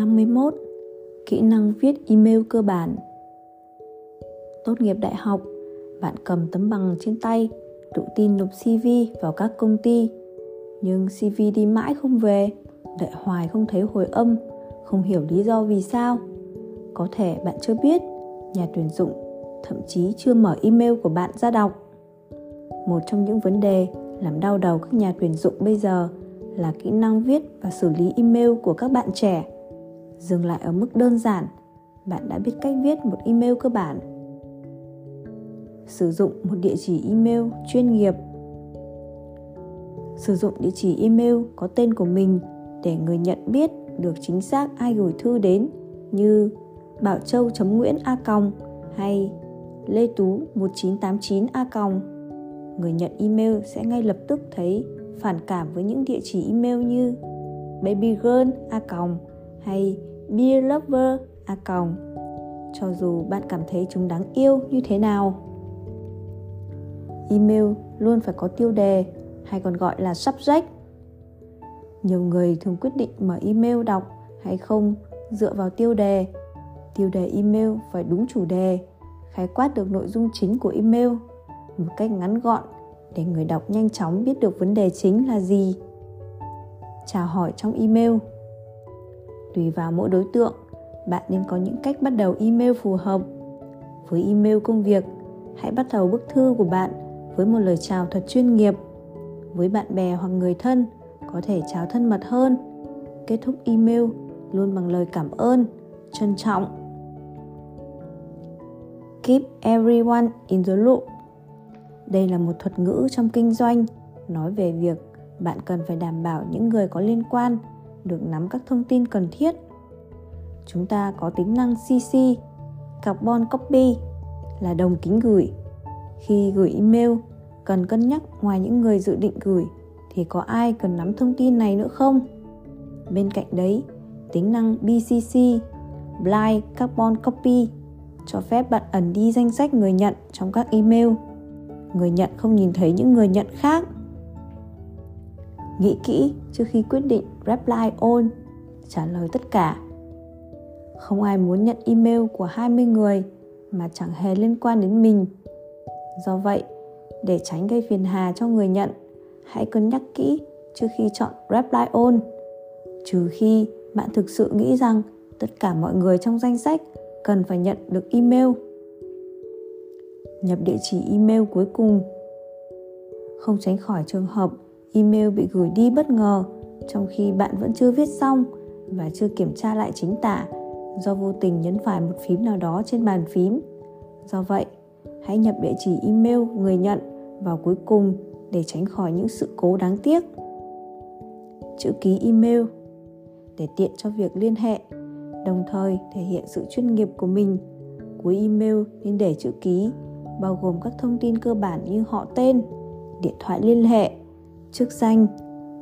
51 Kỹ năng viết email cơ bản Tốt nghiệp đại học, bạn cầm tấm bằng trên tay, tự tin nộp CV vào các công ty. Nhưng CV đi mãi không về, đợi hoài không thấy hồi âm, không hiểu lý do vì sao. Có thể bạn chưa biết, nhà tuyển dụng thậm chí chưa mở email của bạn ra đọc. Một trong những vấn đề làm đau đầu các nhà tuyển dụng bây giờ là kỹ năng viết và xử lý email của các bạn trẻ dừng lại ở mức đơn giản. Bạn đã biết cách viết một email cơ bản. Sử dụng một địa chỉ email chuyên nghiệp. Sử dụng địa chỉ email có tên của mình để người nhận biết được chính xác ai gửi thư đến, như bảo châu nguyễn a còng hay lê tú 1989 a còng. Người nhận email sẽ ngay lập tức thấy phản cảm với những địa chỉ email như babygirl a còng hay beer lover a còng. Cho dù bạn cảm thấy chúng đáng yêu như thế nào, email luôn phải có tiêu đề hay còn gọi là subject. Nhiều người thường quyết định mở email đọc hay không dựa vào tiêu đề. Tiêu đề email phải đúng chủ đề, khái quát được nội dung chính của email một cách ngắn gọn để người đọc nhanh chóng biết được vấn đề chính là gì. Chào hỏi trong email tùy vào mỗi đối tượng, bạn nên có những cách bắt đầu email phù hợp. Với email công việc, hãy bắt đầu bức thư của bạn với một lời chào thật chuyên nghiệp. Với bạn bè hoặc người thân, có thể chào thân mật hơn. Kết thúc email luôn bằng lời cảm ơn, trân trọng. Keep everyone in the loop. Đây là một thuật ngữ trong kinh doanh, nói về việc bạn cần phải đảm bảo những người có liên quan được nắm các thông tin cần thiết. Chúng ta có tính năng cc carbon copy là đồng kính gửi. Khi gửi email, cần cân nhắc ngoài những người dự định gửi thì có ai cần nắm thông tin này nữa không? Bên cạnh đấy, tính năng bcc blind carbon copy cho phép bạn ẩn đi danh sách người nhận trong các email. Người nhận không nhìn thấy những người nhận khác. Nghĩ kỹ trước khi quyết định reply all trả lời tất cả. Không ai muốn nhận email của 20 người mà chẳng hề liên quan đến mình. Do vậy, để tránh gây phiền hà cho người nhận, hãy cân nhắc kỹ trước khi chọn reply all trừ khi bạn thực sự nghĩ rằng tất cả mọi người trong danh sách cần phải nhận được email. Nhập địa chỉ email cuối cùng. Không tránh khỏi trường hợp email bị gửi đi bất ngờ trong khi bạn vẫn chưa viết xong và chưa kiểm tra lại chính tả do vô tình nhấn phải một phím nào đó trên bàn phím. Do vậy, hãy nhập địa chỉ email người nhận vào cuối cùng để tránh khỏi những sự cố đáng tiếc. Chữ ký email để tiện cho việc liên hệ, đồng thời thể hiện sự chuyên nghiệp của mình. Cuối email nên để chữ ký, bao gồm các thông tin cơ bản như họ tên, điện thoại liên hệ, chức danh,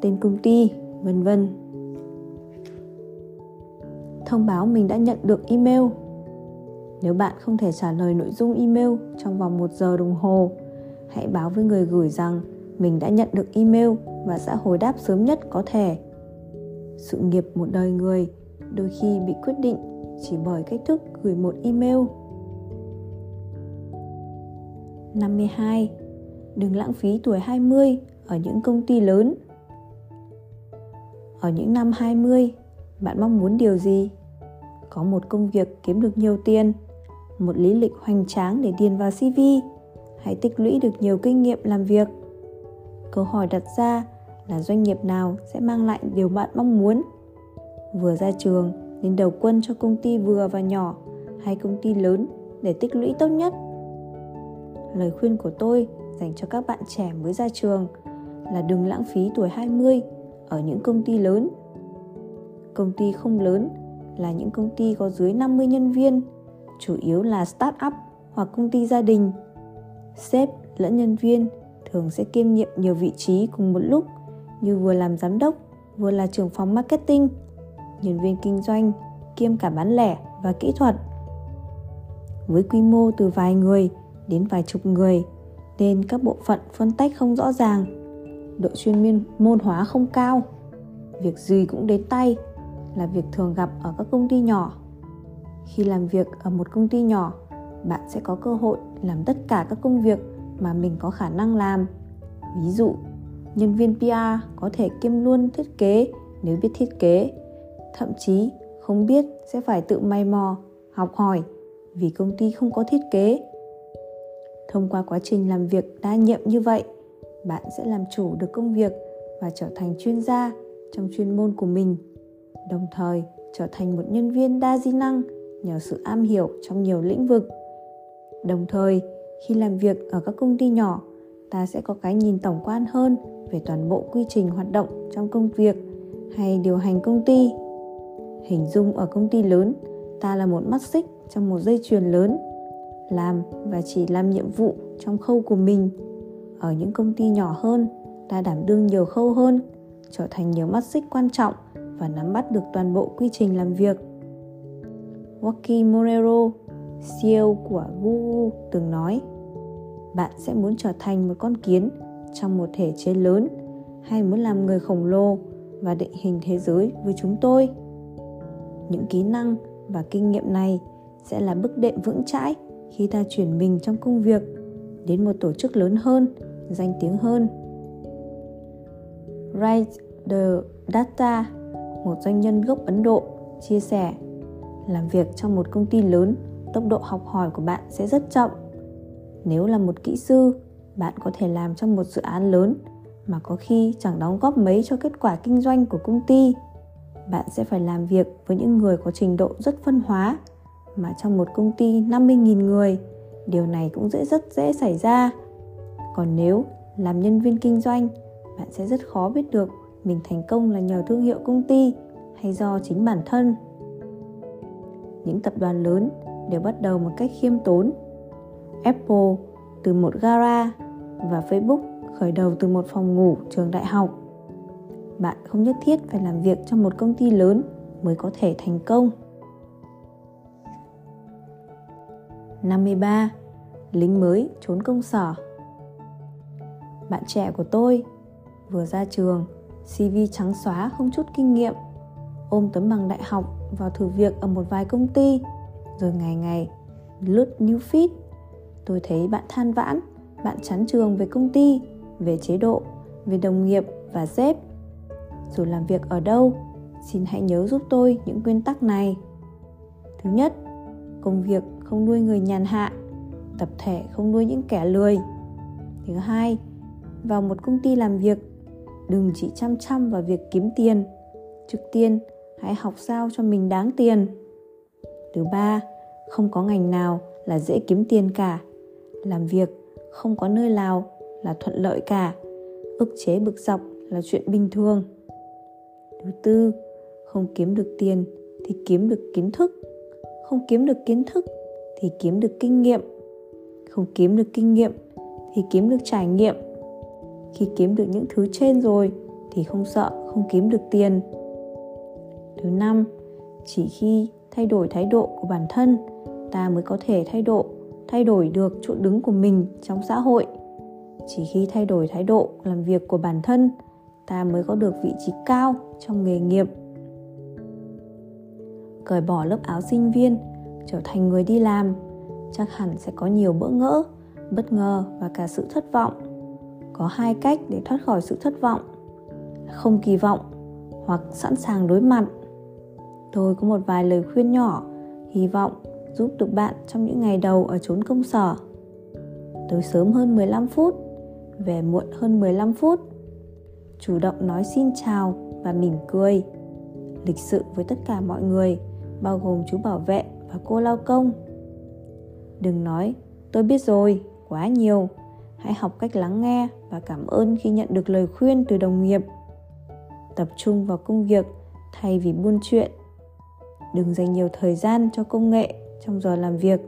tên công ty vân vân thông báo mình đã nhận được email nếu bạn không thể trả lời nội dung email trong vòng một giờ đồng hồ, hãy báo với người gửi rằng mình đã nhận được email và sẽ hồi đáp sớm nhất có thể sự nghiệp một đời người đôi khi bị quyết định chỉ bởi cách thức gửi một email 52. Đừng lãng phí tuổi 20 ở những công ty lớn. Ở những năm 20, bạn mong muốn điều gì? Có một công việc kiếm được nhiều tiền, một lý lịch hoành tráng để điền vào CV, hay tích lũy được nhiều kinh nghiệm làm việc. Câu hỏi đặt ra là doanh nghiệp nào sẽ mang lại điều bạn mong muốn? Vừa ra trường nên đầu quân cho công ty vừa và nhỏ hay công ty lớn để tích lũy tốt nhất. Lời khuyên của tôi dành cho các bạn trẻ mới ra trường là đừng lãng phí tuổi 20 ở những công ty lớn. Công ty không lớn là những công ty có dưới 50 nhân viên, chủ yếu là start-up hoặc công ty gia đình. Sếp lẫn nhân viên thường sẽ kiêm nhiệm nhiều vị trí cùng một lúc như vừa làm giám đốc, vừa là trưởng phòng marketing, nhân viên kinh doanh, kiêm cả bán lẻ và kỹ thuật. Với quy mô từ vài người đến vài chục người nên các bộ phận phân tách không rõ ràng độ chuyên môn môn hóa không cao. Việc gì cũng đến tay là việc thường gặp ở các công ty nhỏ. Khi làm việc ở một công ty nhỏ, bạn sẽ có cơ hội làm tất cả các công việc mà mình có khả năng làm. Ví dụ, nhân viên pr có thể kiêm luôn thiết kế nếu biết thiết kế, thậm chí không biết sẽ phải tự may mò, học hỏi vì công ty không có thiết kế. Thông qua quá trình làm việc đa nhiệm như vậy bạn sẽ làm chủ được công việc và trở thành chuyên gia trong chuyên môn của mình, đồng thời trở thành một nhân viên đa di năng nhờ sự am hiểu trong nhiều lĩnh vực. Đồng thời, khi làm việc ở các công ty nhỏ, ta sẽ có cái nhìn tổng quan hơn về toàn bộ quy trình hoạt động trong công việc hay điều hành công ty. Hình dung ở công ty lớn, ta là một mắt xích trong một dây chuyền lớn, làm và chỉ làm nhiệm vụ trong khâu của mình ở những công ty nhỏ hơn ta đảm đương nhiều khâu hơn trở thành nhiều mắt xích quan trọng và nắm bắt được toàn bộ quy trình làm việc. Joaquin Morero, CEO của Google từng nói bạn sẽ muốn trở thành một con kiến trong một thể chế lớn hay muốn làm người khổng lồ và định hình thế giới với chúng tôi. Những kỹ năng và kinh nghiệm này sẽ là bước đệm vững chãi khi ta chuyển mình trong công việc đến một tổ chức lớn hơn danh tiếng hơn. Write the Data, một doanh nhân gốc Ấn Độ, chia sẻ làm việc trong một công ty lớn tốc độ học hỏi của bạn sẽ rất chậm. Nếu là một kỹ sư bạn có thể làm trong một dự án lớn mà có khi chẳng đóng góp mấy cho kết quả kinh doanh của công ty. Bạn sẽ phải làm việc với những người có trình độ rất phân hóa mà trong một công ty 50.000 người, điều này cũng dễ rất dễ xảy ra. Còn nếu làm nhân viên kinh doanh, bạn sẽ rất khó biết được mình thành công là nhờ thương hiệu công ty hay do chính bản thân. Những tập đoàn lớn đều bắt đầu một cách khiêm tốn. Apple từ một gara và Facebook khởi đầu từ một phòng ngủ trường đại học bạn không nhất thiết phải làm việc trong một công ty lớn mới có thể thành công. 53. Lính mới trốn công sở bạn trẻ của tôi. Vừa ra trường, CV trắng xóa không chút kinh nghiệm, ôm tấm bằng đại học vào thử việc ở một vài công ty, rồi ngày ngày lướt new feed. Tôi thấy bạn than vãn, bạn chán trường về công ty, về chế độ, về đồng nghiệp và sếp. Dù làm việc ở đâu xin hãy nhớ giúp tôi những nguyên tắc này. Thứ nhất công việc không nuôi người nhàn hạ tập thể không nuôi những kẻ lười. Thứ hai vào một công ty làm việc. Đừng chỉ chăm chăm vào việc kiếm tiền. Trước tiên, hãy học sao cho mình đáng tiền. Thứ ba, không có ngành nào là dễ kiếm tiền cả. Làm việc không có nơi nào là thuận lợi cả. Ức chế bực dọc là chuyện bình thường. Thứ tư, không kiếm được tiền thì kiếm được kiến thức. Không kiếm được kiến thức thì kiếm được kinh nghiệm. Không kiếm được kinh nghiệm thì kiếm được trải nghiệm khi kiếm được những thứ trên rồi, thì không sợ, không kiếm được tiền. Thứ năm, chỉ khi thay đổi thái độ của bản thân, ta mới có thể thay độ, thay đổi được chỗ đứng của mình trong xã hội. Chỉ khi thay đổi thái độ, làm việc của bản thân, ta mới có được vị trí cao trong nghề nghiệp. Cởi bỏ lớp áo sinh viên, trở thành người đi làm, chắc hẳn sẽ có nhiều bỡ ngỡ, bất ngờ và cả sự thất vọng có hai cách để thoát khỏi sự thất vọng. Không kỳ vọng hoặc sẵn sàng đối mặt. Tôi có một vài lời khuyên nhỏ, hy vọng giúp được bạn trong những ngày đầu ở chốn công sở. Tới sớm hơn 15 phút, về muộn hơn 15 phút. Chủ động nói xin chào và mỉm cười. Lịch sự với tất cả mọi người, bao gồm chú bảo vệ và cô lao công. Đừng nói, tôi biết rồi, quá nhiều. Hãy học cách lắng nghe và cảm ơn khi nhận được lời khuyên từ đồng nghiệp. Tập trung vào công việc thay vì buôn chuyện. Đừng dành nhiều thời gian cho công nghệ trong giờ làm việc,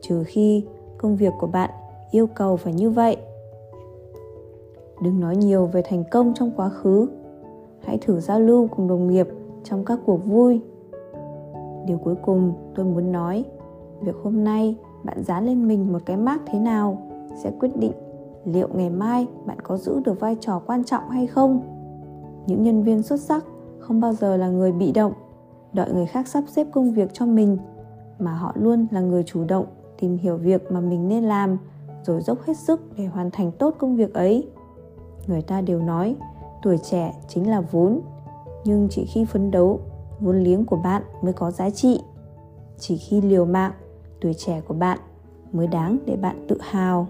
trừ khi công việc của bạn yêu cầu phải như vậy. Đừng nói nhiều về thành công trong quá khứ. Hãy thử giao lưu cùng đồng nghiệp trong các cuộc vui. Điều cuối cùng tôi muốn nói, việc hôm nay bạn dán lên mình một cái mác thế nào sẽ quyết định liệu ngày mai bạn có giữ được vai trò quan trọng hay không? Những nhân viên xuất sắc không bao giờ là người bị động. Đợi người khác sắp xếp công việc cho mình, mà họ luôn là người chủ động tìm hiểu việc mà mình nên làm, rồi dốc hết sức để hoàn thành tốt công việc ấy. Người ta đều nói, tuổi trẻ chính là vốn. Nhưng chỉ khi phấn đấu, vốn liếng của bạn mới có giá trị. Chỉ khi liều mạng, tuổi trẻ của bạn mới đáng để bạn tự hào.